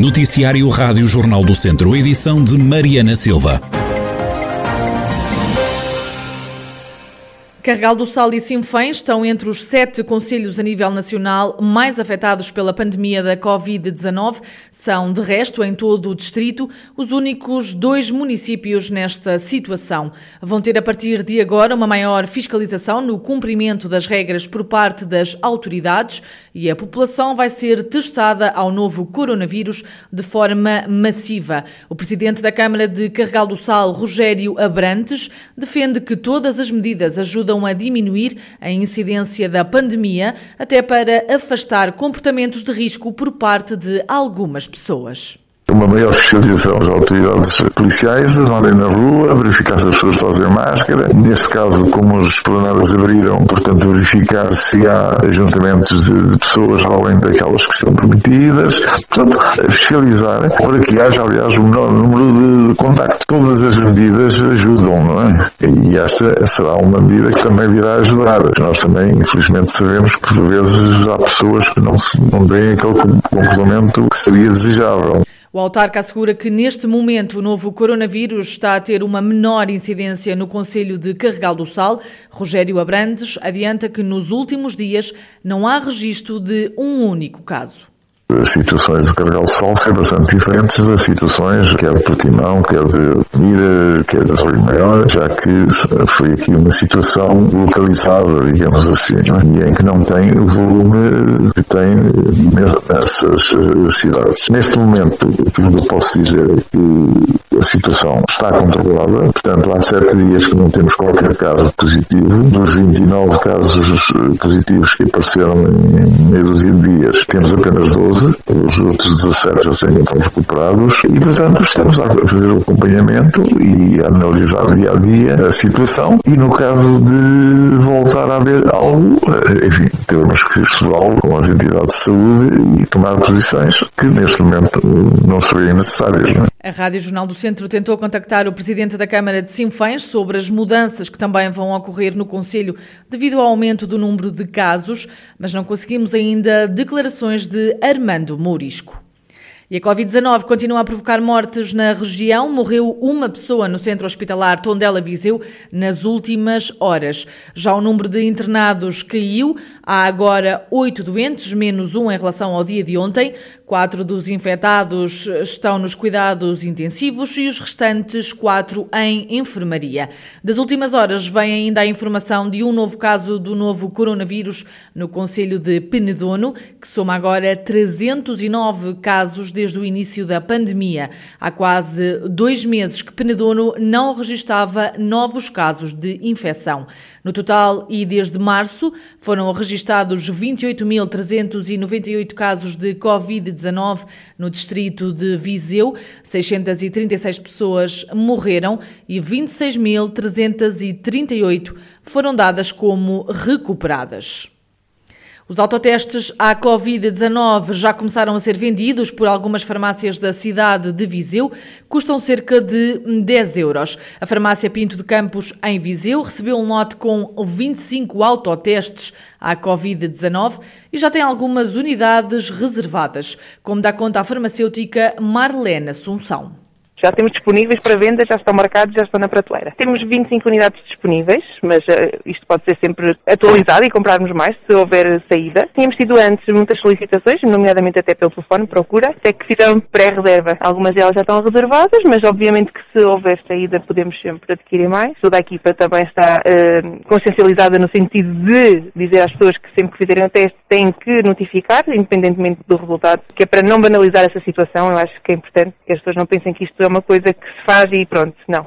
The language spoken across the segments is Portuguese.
Noticiário Rádio Jornal do Centro, edição de Mariana Silva. Carregal do Sal e Sinfém estão entre os sete conselhos a nível nacional mais afetados pela pandemia da Covid-19. São, de resto, em todo o distrito, os únicos dois municípios nesta situação. Vão ter a partir de agora uma maior fiscalização no cumprimento das regras por parte das autoridades e a população vai ser testada ao novo coronavírus de forma massiva. O presidente da Câmara de Carregal do Sal, Rogério Abrantes, defende que todas as medidas ajudam ajudam a diminuir a incidência da pandemia, até para afastar comportamentos de risco por parte de algumas pessoas uma maior fiscalização das autoridades policiais, andarem na rua, verificar se as pessoas fazer máscara. Neste caso, como as esplanadas abriram, portanto, verificar se há ajuntamentos de, de, pessoas além daquelas que estão permitidas. Portanto, fiscalizar para que haja, aliás, o menor número de contactos. Todas as medidas ajudam, não é? E esta será uma medida que também virá ajudar. Nós também, infelizmente, sabemos que, por vezes, há pessoas que não, não têm aquele comportamento que seria desejável. O autarca assegura que neste momento o novo coronavírus está a ter uma menor incidência no Conselho de Carregal do Sal. Rogério Abrantes adianta que nos últimos dias não há registro de um único caso. As situações de Carregal Sol são bastante diferentes das situações, quer de Portimão, quer de Mira, quer de Rio Maior, já que foi aqui uma situação localizada, digamos assim, é? e em que não tem o volume que tem nessas eh, cidades. Neste momento, o que eu posso dizer é que a situação está controlada, portanto, há sete dias que não temos qualquer caso positivo. Dos 29 casos eh, positivos que apareceram em meio dúzia de dias, temos apenas 12 os outros 17 já se encontram recuperados e, portanto, estamos a fazer o acompanhamento e a analisar dia a dia a situação e, no caso de voltar a haver algo, eh, enfim, temos que estudá-lo com as entidades de saúde e tomar posições que, neste momento, não seriam necessárias. Não é? A Rádio Jornal do Centro tentou contactar o presidente da Câmara de Sinfãs sobre as mudanças que também vão ocorrer no Conselho devido ao aumento do número de casos, mas não conseguimos ainda declarações de Armando Mourisco. E a Covid-19 continua a provocar mortes na região. Morreu uma pessoa no centro hospitalar Tondela Viseu nas últimas horas. Já o número de internados caiu. Há agora oito doentes, menos um em relação ao dia de ontem. Quatro dos infectados estão nos cuidados intensivos e os restantes quatro em enfermaria. Das últimas horas vem ainda a informação de um novo caso do novo coronavírus no Conselho de Penedono, que soma agora 309 casos desde o início da pandemia. Há quase dois meses que Penedono não registava novos casos de infecção. No total, e desde março, foram registados 28.398 casos de Covid-19 no distrito de Viseu. 636 pessoas morreram e 26.338 foram dadas como recuperadas. Os autotestes à Covid-19 já começaram a ser vendidos por algumas farmácias da cidade de Viseu. Custam cerca de 10 euros. A farmácia Pinto de Campos, em Viseu, recebeu um lote com 25 autotestes à Covid-19 e já tem algumas unidades reservadas, como dá conta a farmacêutica Marlene Assunção. Já temos disponíveis para venda, já estão marcados, já estão na prateleira. Temos 25 unidades disponíveis, mas uh, isto pode ser sempre atualizado e comprarmos mais se houver saída. Tínhamos tido antes muitas solicitações, nomeadamente até pelo telefone, procura, até que fizeram pré-reserva. Algumas delas já estão reservadas, mas obviamente que se houver saída podemos sempre adquirir mais. Toda a equipa também está uh, consciencializada no sentido de dizer às pessoas que sempre que fizerem o teste têm que notificar, independentemente do resultado, que é para não banalizar essa situação. Eu acho que é importante que as pessoas não pensem que isto é uma coisa que se faz e pronto, não.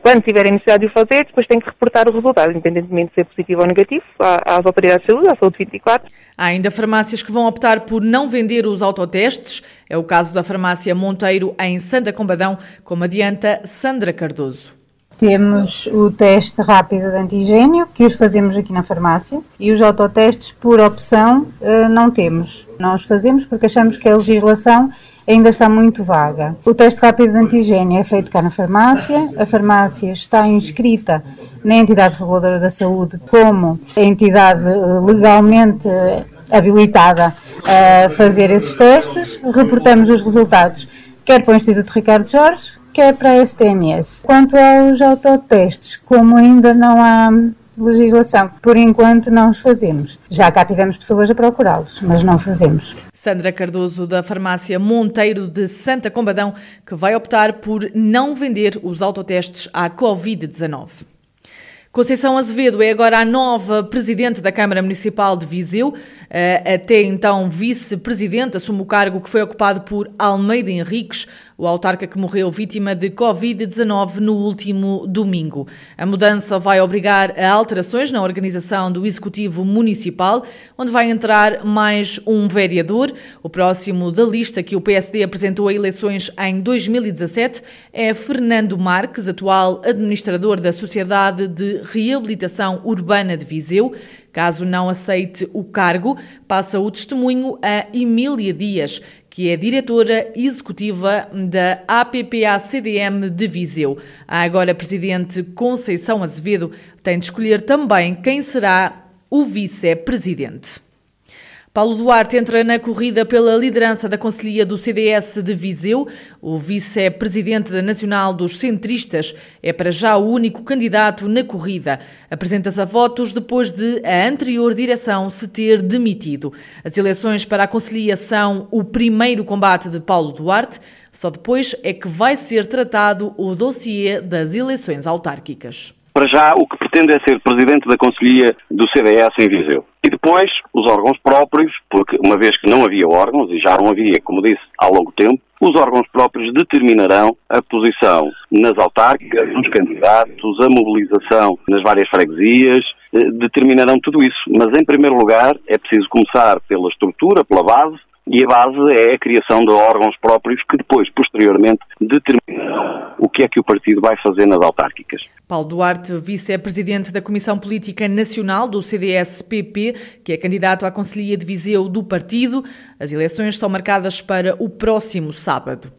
Quando tiverem necessidade de o fazer, depois têm que reportar o resultado, independentemente de ser positivo ou negativo, às autoridades de saúde, à saúde 24. Há ainda farmácias que vão optar por não vender os autotestes. É o caso da farmácia Monteiro, em Santa Combadão, como adianta Sandra Cardoso. Temos o teste rápido de antigênio, que os fazemos aqui na farmácia, e os autotestes, por opção, eh, não temos. Nós fazemos porque achamos que a legislação ainda está muito vaga. O teste rápido de antigênio é feito cá na farmácia, a farmácia está inscrita na entidade reguladora da saúde como entidade eh, legalmente habilitada a fazer esses testes, reportamos os resultados, quer para o Instituto Ricardo Jorge, quer para a SPMS. Quanto aos autotestes, como ainda não há legislação. Por enquanto não os fazemos. Já cá tivemos pessoas a procurá-los, mas não fazemos. Sandra Cardoso, da farmácia Monteiro de Santa Combadão, que vai optar por não vender os autotestes à Covid-19. Conceição Azevedo é agora a nova presidente da Câmara Municipal de Viseu. Eh, até então vice-presidente, assume o cargo que foi ocupado por Almeida Henriques, o autarca que morreu vítima de Covid-19 no último domingo. A mudança vai obrigar a alterações na organização do Executivo Municipal, onde vai entrar mais um vereador. O próximo da lista que o PSD apresentou a eleições em 2017 é Fernando Marques, atual administrador da Sociedade de Reabilitação Urbana de Viseu. Caso não aceite o cargo, passa o testemunho a Emília Dias, que é diretora executiva da APPA-CDM de Viseu. A agora presidente Conceição Azevedo tem de escolher também quem será o vice-presidente. Paulo Duarte entra na corrida pela liderança da Conselhia do CDS de Viseu. O vice-presidente da Nacional dos Centristas é para já o único candidato na corrida. Apresenta-se a votos depois de a anterior direção se ter demitido. As eleições para a Conselhia são o primeiro combate de Paulo Duarte. Só depois é que vai ser tratado o dossiê das eleições autárquicas. Para já, o que pretende é ser presidente da Conselhia do CDS em Viseu. E depois, os órgãos próprios, porque uma vez que não havia órgãos, e já não havia, como disse, há longo tempo, os órgãos próprios determinarão a posição nas autárquicas, nos candidatos, a mobilização nas várias freguesias, eh, determinarão tudo isso. Mas, em primeiro lugar, é preciso começar pela estrutura, pela base, e a base é a criação de órgãos próprios que depois, posteriormente, determinarão o que é que o partido vai fazer nas autárquicas. Paulo Duarte, vice-presidente da Comissão Política Nacional do CDS-PP, que é candidato à Conselhia de Viseu do partido. As eleições estão marcadas para o próximo sábado.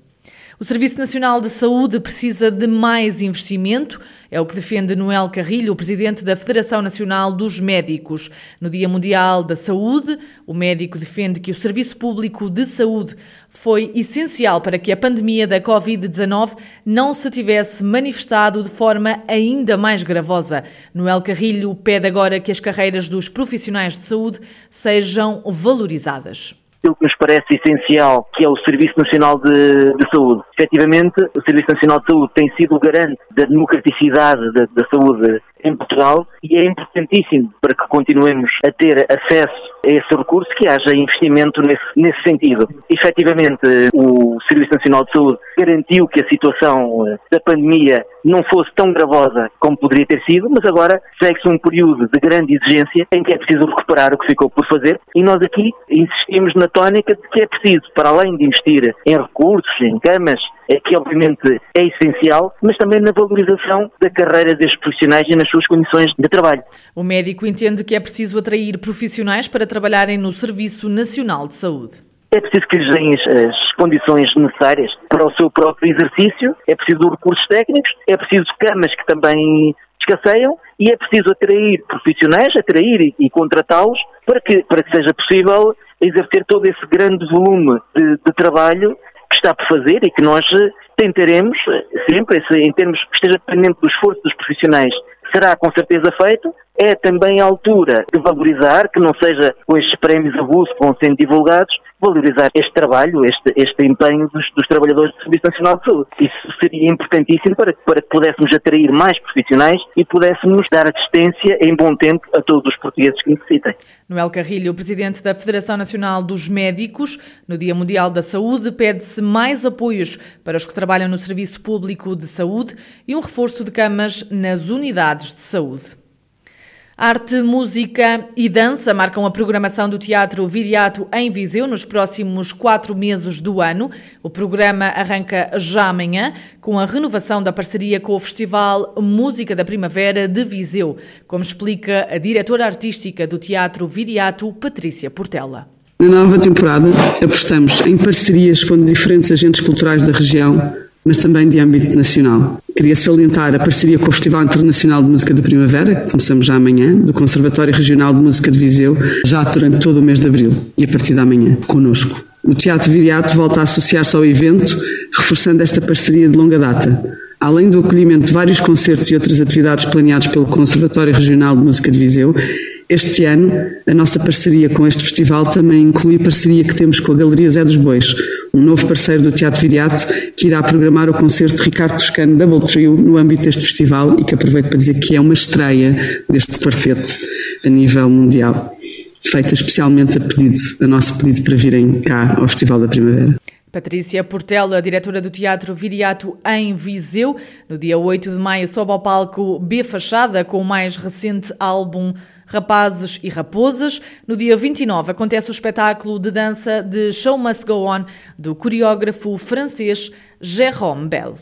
O Serviço Nacional de Saúde precisa de mais investimento, é o que defende Noel Carrilho, o presidente da Federação Nacional dos Médicos. No Dia Mundial da Saúde, o médico defende que o Serviço Público de Saúde foi essencial para que a pandemia da Covid-19 não se tivesse manifestado de forma ainda mais gravosa. Noel Carrilho pede agora que as carreiras dos profissionais de saúde sejam valorizadas aquilo que nos parece essencial, que é o Serviço Nacional de, de, Saúde. Efetivamente, o Serviço Nacional de Saúde tem sido o garante da democraticidade da, da saúde em Portugal e é importantíssimo para que continuemos a ter acesso esse recurso que haja investimento nesse, nesse sentido. Efetivamente, o Serviço Nacional de Saúde garantiu que a situação eh, da pandemia não fosse tão gravosa como poderia ter sido, mas agora segue-se um período de grande exigência em que é preciso recuperar o que ficou por fazer e nós aqui insistimos na tónica de que é preciso, para além de investir em recursos, em camas, que obviamente é essencial, mas também na valorização da carreira destes profissionais e nas suas condições de trabalho. O médico entende que é preciso atrair profissionais para trabalharem no Serviço Nacional de Saúde. É preciso que lhes deem as condições necessárias para o seu próprio exercício, é preciso recursos técnicos, é preciso camas que também escasseiam e é preciso atrair profissionais, atrair e, contratá-los para que, para que seja possível exercer todo esse grande volume de, de trabalho está por fazer e que nós eh, tentaremos eh, sempre, em termos que esteja dependente do esforço dos profissionais, será com certeza feito. É também a altura de valorizar, que não seja com estes prémios abuso que vão sendo divulgados, valorizar este trabalho, este, este empenho dos, dos, trabalhadores do Serviço Nacional de Saúde. Isso seria importantíssimo para, para que pudéssemos atrair mais profissionais e pudéssemos dar assistência em bom tempo a todos os portugueses que necessitem. Noel Carrilho, presidente da Federação Nacional dos Médicos, no Dia Mundial da Saúde, pede-se mais apoios para os que trabalham no Serviço Público de Saúde e um reforço de camas nas unidades de saúde. Arte, música e dança marcam a programação do Teatro Viriato em Viseu nos próximos quatro meses do ano. O programa arranca já amanhã com a renovação da parceria com o Festival Música da Primavera de Viseu, como explica a diretora artística do Teatro Viriato, Patrícia Portela. Na nova temporada, apostamos em parcerias com diferentes agentes culturais da região mas também de âmbito nacional. Queria salientar a parceria com o Festival Internacional de Música da Primavera, que começamos já amanhã, do Conservatório Regional de Música de Viseu, já durante todo o mês de abril e a partir da manhã, conosco. O Teatro Viriato volta a associar-se ao evento, reforçando esta parceria de longa data. Além do acolhimento de vários concertos e outras atividades planeados pelo Conservatório Regional de Música de Viseu, este ano, a nossa parceria com este festival também inclui a parceria que temos com a Galeria Zé dos Bois, um novo parceiro do Teatro Viriato, que irá programar o concerto de Ricardo Toscano Double Trio no âmbito deste festival e que aproveito para dizer que é uma estreia deste quarteto a nível mundial, feita especialmente a pedido, a nosso pedido para virem cá ao Festival da Primavera. Patrícia Portela, diretora do Teatro Viriato em Viseu. No dia 8 de maio sobe ao palco B Fachada com o mais recente álbum Rapazes e Raposas. No dia 29 acontece o espetáculo de dança de Show Must Go On do coreógrafo francês Jérôme Bell.